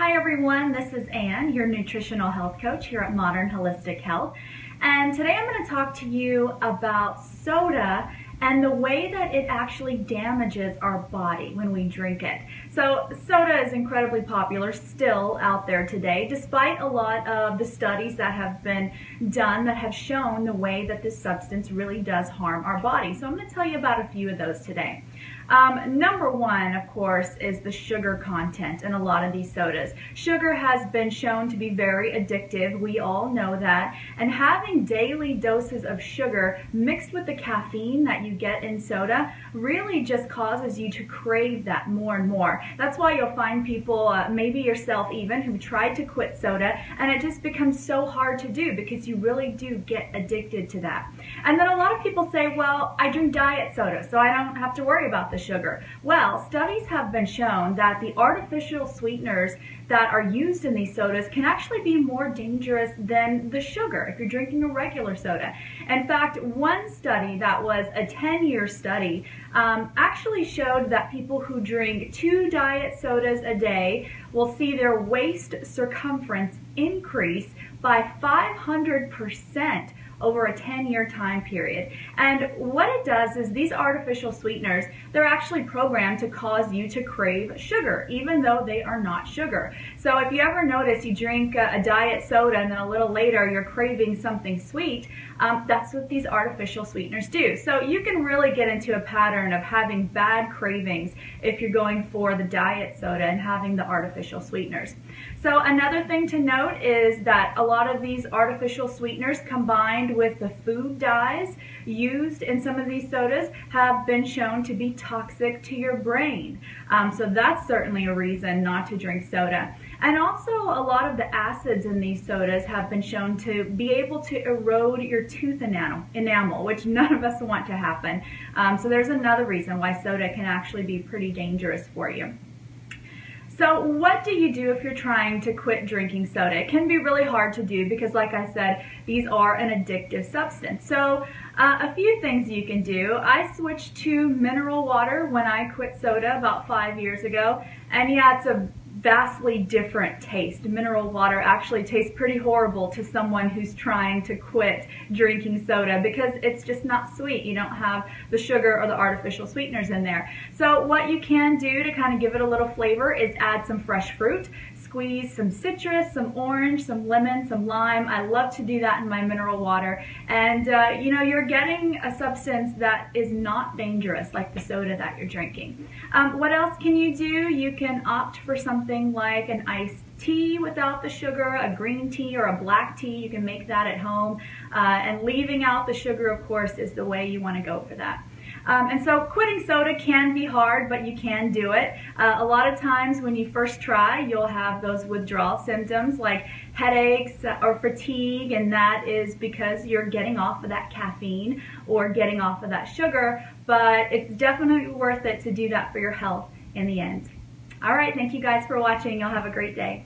Hi everyone, this is Ann, your nutritional health coach here at Modern Holistic Health. And today I'm going to talk to you about soda and the way that it actually damages our body when we drink it. So soda is incredibly popular still out there today, despite a lot of the studies that have been done that have shown the way that this substance really does harm our body. So I'm going to tell you about a few of those today. Um, number one, of course, is the sugar content in a lot of these sodas. Sugar has been shown to be very addictive. We all know that. And having daily doses of sugar mixed with the caffeine that you get in soda really just causes you to crave that more and more. That's why you'll find people, uh, maybe yourself even, who tried to quit soda and it just becomes so hard to do because you really do get addicted to that. And then a lot of people say, well, I drink diet soda, so I don't have to worry about the sugar. Well, studies have been shown that the artificial sweeteners that are used in these sodas can actually be more dangerous than the sugar if you're drinking a regular soda. In fact, one study that was a 10-year study um, actually showed that people who drink two diet sodas a day will see their waist circumference increase by 500% over a 10 year time period. And what it does is these artificial sweeteners, they're actually programmed to cause you to crave sugar, even though they are not sugar. So if you ever notice you drink a, a diet soda and then a little later you're craving something sweet, um, that's what these artificial sweeteners do. So you can really get into a pattern of having bad cravings if you're going for the diet soda and having the artificial sweeteners. So another thing to note is that a lot of these artificial sweeteners combined with the food dyes used in some of these sodas have been shown to be toxic to your brain. Um, so that's certainly a reason not to drink soda. And also a lot of the acids in these sodas have been shown to be able to erode your tooth enamel, enamel which none of us want to happen. Um, so there's another reason why soda can actually be pretty dangerous for you. So what do you do if you're trying to quit drinking soda? It can be really hard to do because like I said, these are an addictive substance. So uh, a few things you can do. I switched to mineral water when I quit soda about five years ago. And yeah, it's a vastly different taste. Mineral water actually tastes pretty horrible to someone who's trying to quit drinking soda because it's just not sweet. You don't have the sugar or the artificial sweeteners in there. So what you can do to kind of give it a little flavor is add some fresh fruit squeeze some citrus, some orange, some lemon, some lime. I love to do that in my mineral water. And uh, you know, you're getting a substance that is not dangerous like the soda that you're drinking. Um, what else can you do? You can opt for something like an iced tea without the sugar, a green tea or a black tea. You can make that at home. Uh, and leaving out the sugar, of course, is the way you want to go for that. Um, and so quitting soda can be hard, but you can do it. Uh, a lot of times when you first try, you'll have those withdrawal symptoms like headaches or fatigue, and that is because you're getting off of that caffeine or getting off of that sugar, but it's definitely worth it to do that for your health in the end. All right, thank you guys for watching. Y'all have a great day.